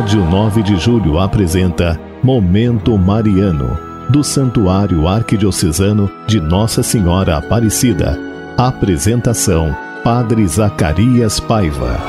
Rádio 9 de Julho apresenta Momento Mariano, do Santuário Arquidiocesano de Nossa Senhora Aparecida. Apresentação: Padre Zacarias Paiva.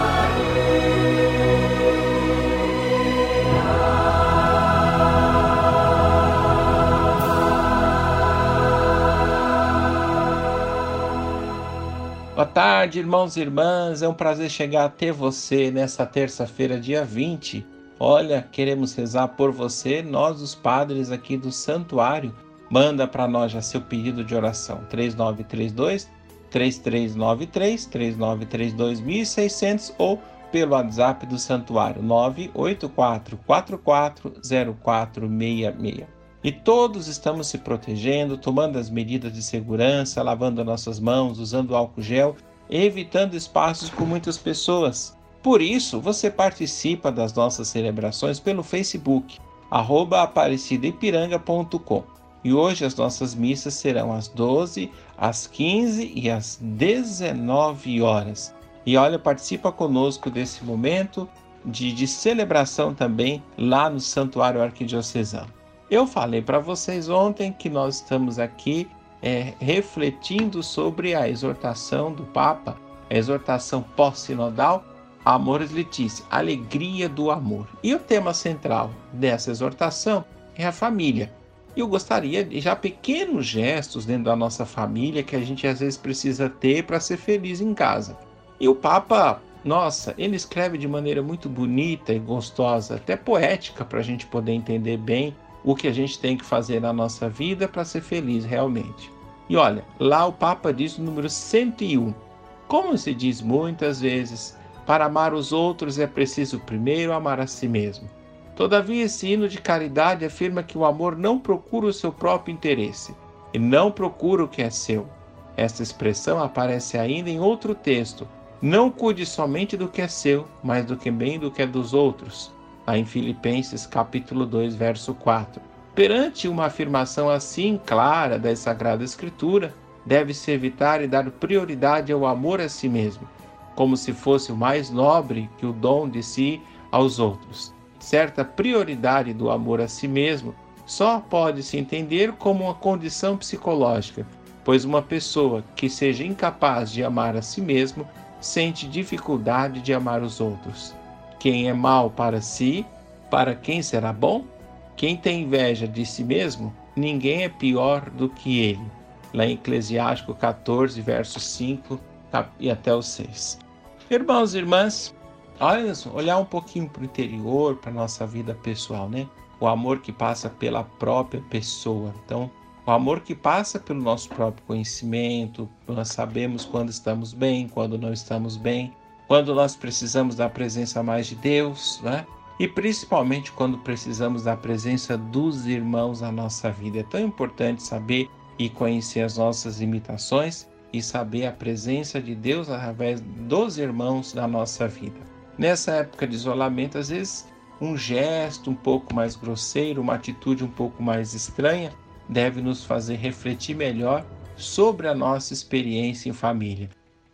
Boa tarde, irmãos e irmãs. É um prazer chegar até você nessa terça-feira, dia 20. Olha, queremos rezar por você, nós, os padres aqui do santuário. Manda para nós já seu pedido de oração. 3932 3393 3932 1600 ou pelo WhatsApp do santuário 984440466. E todos estamos se protegendo, tomando as medidas de segurança, lavando nossas mãos, usando álcool gel, evitando espaços com muitas pessoas. Por isso, você participa das nossas celebrações pelo Facebook, aparecidaipiranga.com. E hoje as nossas missas serão às 12, às 15 e às 19 horas. E olha, participa conosco desse momento de, de celebração também lá no Santuário Arquidiocesano. Eu falei para vocês ontem que nós estamos aqui é, refletindo sobre a exortação do Papa, a exortação pós-sinodal, Amores Letícia, alegria do amor. E o tema central dessa exortação é a família. Eu gostaria de já pequenos gestos dentro da nossa família que a gente às vezes precisa ter para ser feliz em casa. E o Papa, nossa, ele escreve de maneira muito bonita e gostosa, até poética, para a gente poder entender bem o que a gente tem que fazer na nossa vida para ser feliz realmente. E olha, lá o Papa diz no número 101: Como se diz muitas vezes, para amar os outros é preciso primeiro amar a si mesmo. Todavia, esse hino de caridade afirma que o amor não procura o seu próprio interesse e não procura o que é seu. Esta expressão aparece ainda em outro texto. Não cuide somente do que é seu, mas do que bem do que é dos outros lá em Filipenses capítulo 2, verso 4. Perante uma afirmação assim clara da Sagrada Escritura, deve-se evitar e dar prioridade ao amor a si mesmo, como se fosse o mais nobre que o dom de si aos outros. Certa prioridade do amor a si mesmo só pode se entender como uma condição psicológica, pois uma pessoa que seja incapaz de amar a si mesmo sente dificuldade de amar os outros. Quem é mal para si, para quem será bom? Quem tem inveja de si mesmo, ninguém é pior do que ele. Lá em Eclesiástico 14, versos 5 e até o 6. Irmãos e irmãs, olha, olhar um pouquinho para o interior, para nossa vida pessoal, né? O amor que passa pela própria pessoa. Então, o amor que passa pelo nosso próprio conhecimento, nós sabemos quando estamos bem, quando não estamos bem quando nós precisamos da presença mais de Deus, né? E principalmente quando precisamos da presença dos irmãos na nossa vida. É tão importante saber e conhecer as nossas limitações e saber a presença de Deus através dos irmãos na nossa vida. Nessa época de isolamento, às vezes um gesto um pouco mais grosseiro, uma atitude um pouco mais estranha, deve nos fazer refletir melhor sobre a nossa experiência em família.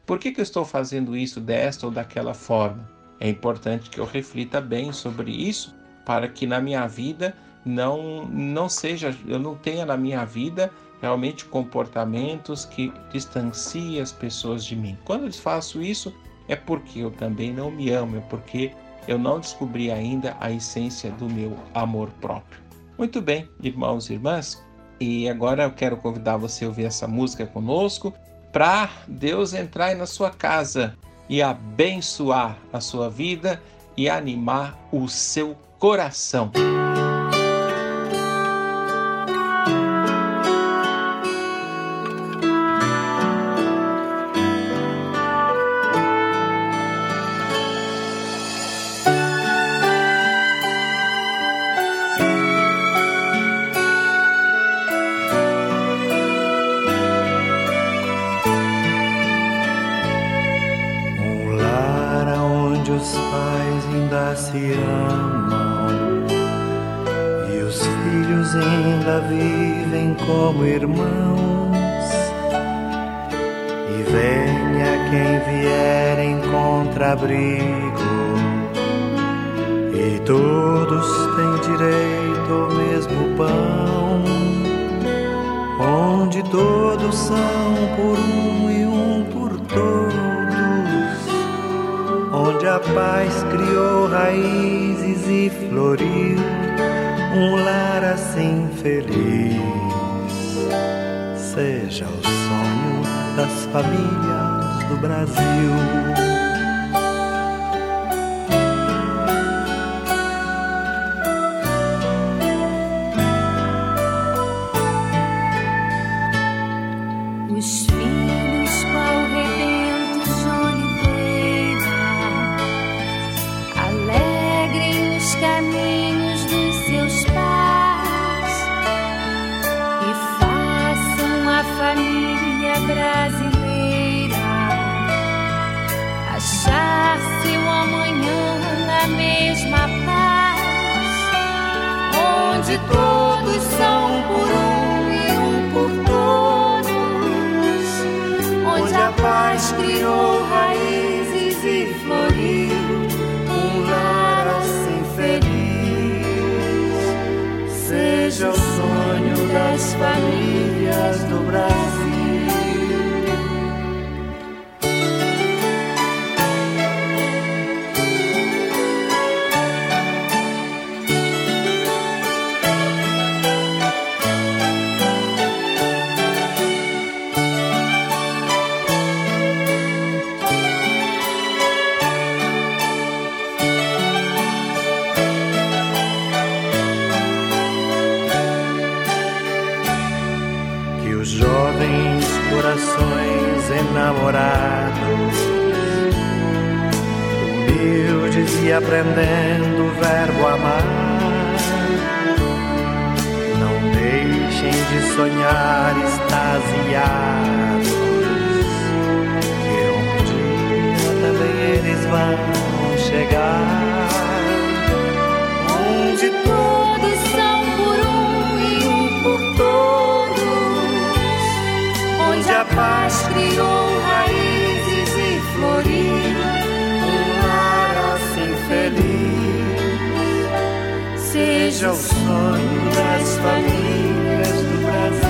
Por que, que eu estou fazendo isso desta ou daquela forma? É importante que eu reflita bem sobre isso para que na minha vida não não seja, eu não tenha na minha vida realmente comportamentos que distanciem as pessoas de mim. Quando eu faço isso, é porque eu também não me amo, é porque eu não descobri ainda a essência do meu amor próprio. Muito bem, irmãos e irmãs, e agora eu quero convidar você a ouvir essa música conosco para Deus entrar na sua casa e abençoar a sua vida e animar o seu coração. os se amam. E os filhos ainda vivem como irmãos. E venha quem vier em contrabrigo e todos têm direito ao mesmo pão, onde todos são por um a paz criou raízes e floriu um lar assim feliz. Seja o sonho das famílias do Brasil. onde todos são por um e um por todos, onde a paz criou raízes e floriu um lar assim feliz. Seja o sonho das famílias. Aprendendo o verbo amar. Não deixem de sonhar extasiados, que um dia também eles vão chegar. Onde todos são por um e um por todos, onde a paz criou seja o sonho das famílias do Brasil.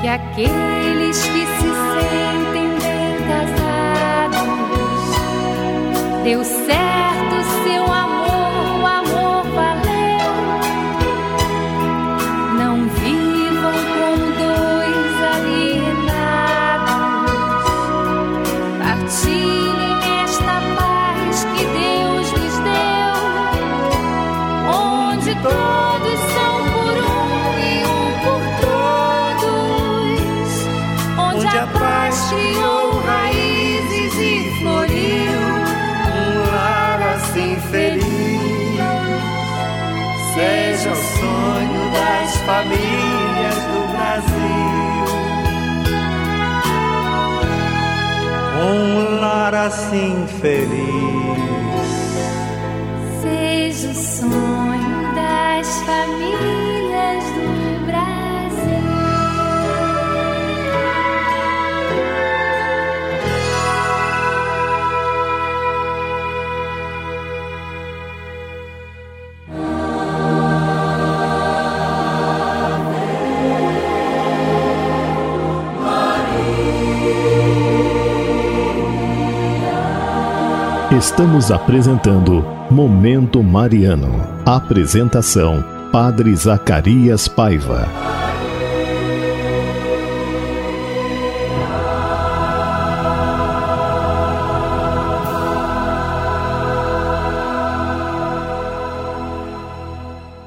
Que aqueles que se sentem bem casados, Deus certo famílias do Brasil. Um lar assim feliz. Seja o sonho Estamos apresentando Momento Mariano. Apresentação: Padre Zacarias Paiva.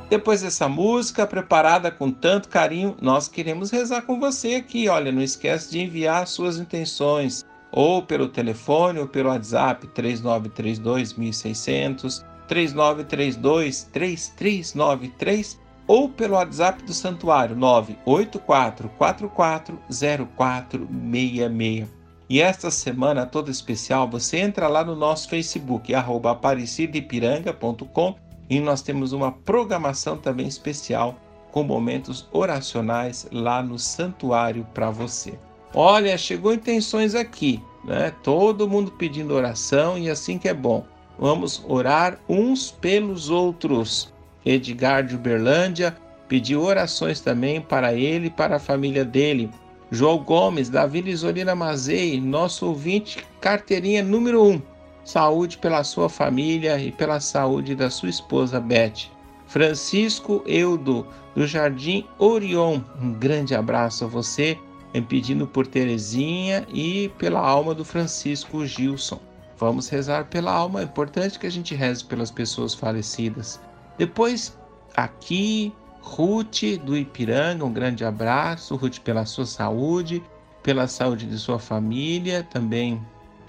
Depois dessa música preparada com tanto carinho, nós queremos rezar com você aqui. Olha, não esquece de enviar suas intenções ou pelo telefone ou pelo WhatsApp 3932 1600, 3932 3393 ou pelo WhatsApp do Santuário 984440466. E esta semana toda especial, você entra lá no nosso Facebook, aparecidaipiranga.com e nós temos uma programação também especial com momentos oracionais lá no santuário para você. Olha, chegou intenções aqui, né? Todo mundo pedindo oração e assim que é bom. Vamos orar uns pelos outros. Edgar de Uberlândia pediu orações também para ele e para a família dele. João Gomes, da Vila Isolina Mazei, nosso ouvinte, carteirinha número 1. Um. Saúde pela sua família e pela saúde da sua esposa Beth. Francisco Eudo, do Jardim Orion, um grande abraço a você, pedindo por Terezinha e pela alma do Francisco Gilson. Vamos rezar pela alma, é importante que a gente reze pelas pessoas falecidas. Depois, aqui, Ruth do Ipiranga, um grande abraço, Ruth, pela sua saúde, pela saúde de sua família, também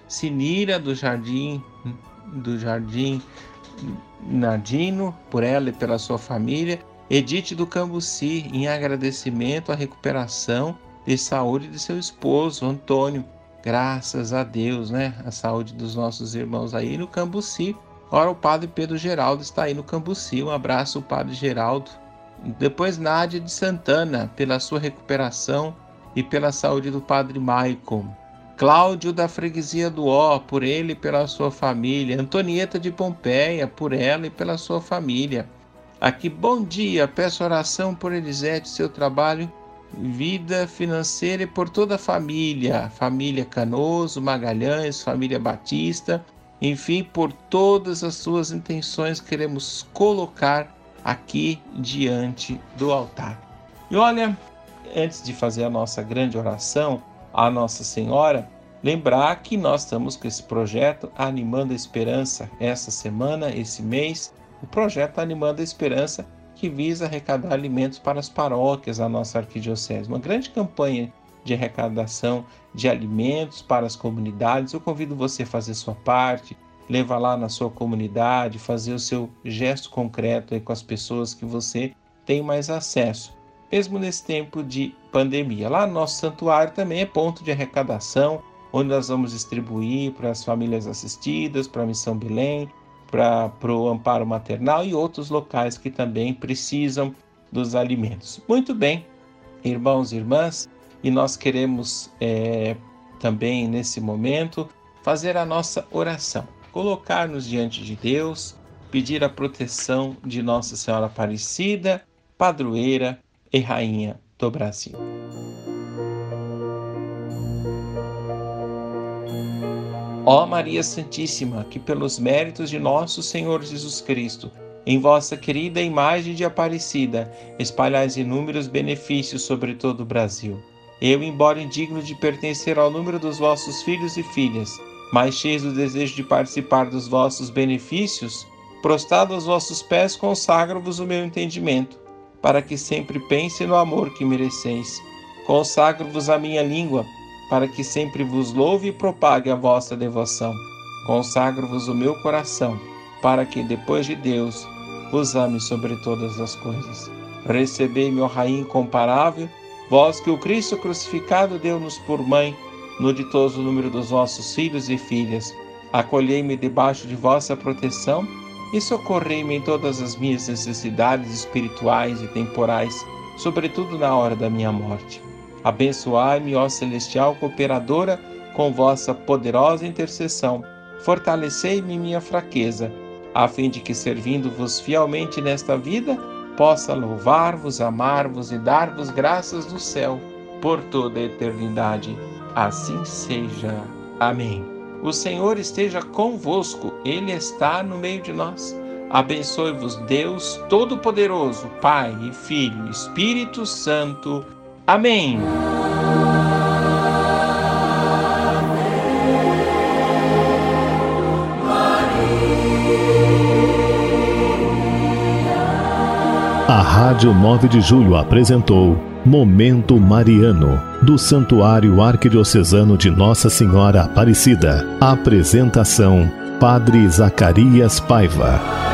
Sinira do Jardim do Jardim Nardino, por ela e pela sua família, Edith do Cambuci, em agradecimento à recuperação de saúde de seu esposo, Antônio. Graças a Deus, né? A saúde dos nossos irmãos aí no Cambuci. Ora, o Padre Pedro Geraldo está aí no Cambuci. Um abraço, Padre Geraldo. Depois Nádia de Santana, pela sua recuperação e pela saúde do Padre Maicon. Cláudio da Freguesia do Ó, por ele e pela sua família. Antonieta de Pompeia, por ela e pela sua família. Aqui, bom dia, peço oração por Elisete, seu trabalho, vida financeira e por toda a família. Família Canoso, Magalhães, família Batista, enfim, por todas as suas intenções queremos colocar aqui diante do altar. E olha, antes de fazer a nossa grande oração à Nossa Senhora, lembrar que nós estamos com esse projeto Animando a Esperança essa semana, esse mês, o projeto Animando a Esperança que visa arrecadar alimentos para as paróquias da nossa arquidiocese. Uma grande campanha de arrecadação de alimentos para as comunidades. Eu convido você a fazer sua parte, levar lá na sua comunidade, fazer o seu gesto concreto com as pessoas que você tem mais acesso, mesmo nesse tempo de pandemia. Lá no nosso santuário também é ponto de arrecadação, onde nós vamos distribuir para as famílias assistidas, para a Missão Belém, para o Amparo Maternal e outros locais que também precisam dos alimentos. Muito bem, irmãos e irmãs, e nós queremos é, também nesse momento fazer a nossa oração colocar-nos diante de Deus, pedir a proteção de Nossa Senhora Aparecida, padroeira e rainha do Brasil. Ó Maria Santíssima, que pelos méritos de nosso Senhor Jesus Cristo, em vossa querida imagem de Aparecida, espalhais inúmeros benefícios sobre todo o Brasil. Eu, embora indigno de pertencer ao número dos vossos filhos e filhas, mas cheios do desejo de participar dos vossos benefícios, prostrado aos vossos pés, consagro-vos o meu entendimento, para que sempre pense no amor que mereceis. Consagro-vos a minha língua, para que sempre vos louve e propague a vossa devoção. Consagro-vos o meu coração, para que, depois de Deus, vos ame sobre todas as coisas. Recebei, meu Rainha incomparável, vós que o Cristo crucificado deu-nos por mãe, no ditoso número dos vossos filhos e filhas. Acolhei-me debaixo de vossa proteção e socorrei-me em todas as minhas necessidades espirituais e temporais, sobretudo na hora da minha morte. Abençoai-me, ó celestial cooperadora, com vossa poderosa intercessão. Fortalecei-me minha fraqueza, a fim de que, servindo-vos fielmente nesta vida, possa louvar-vos, amar-vos e dar-vos graças do céu por toda a eternidade. Assim seja. Amém. O Senhor esteja convosco, Ele está no meio de nós. Abençoe-vos, Deus Todo-Poderoso, Pai e Filho, Espírito Santo. Amém. A Rádio 9 de Julho apresentou Momento Mariano, do Santuário Arquidiocesano de Nossa Senhora Aparecida. Apresentação: Padre Zacarias Paiva.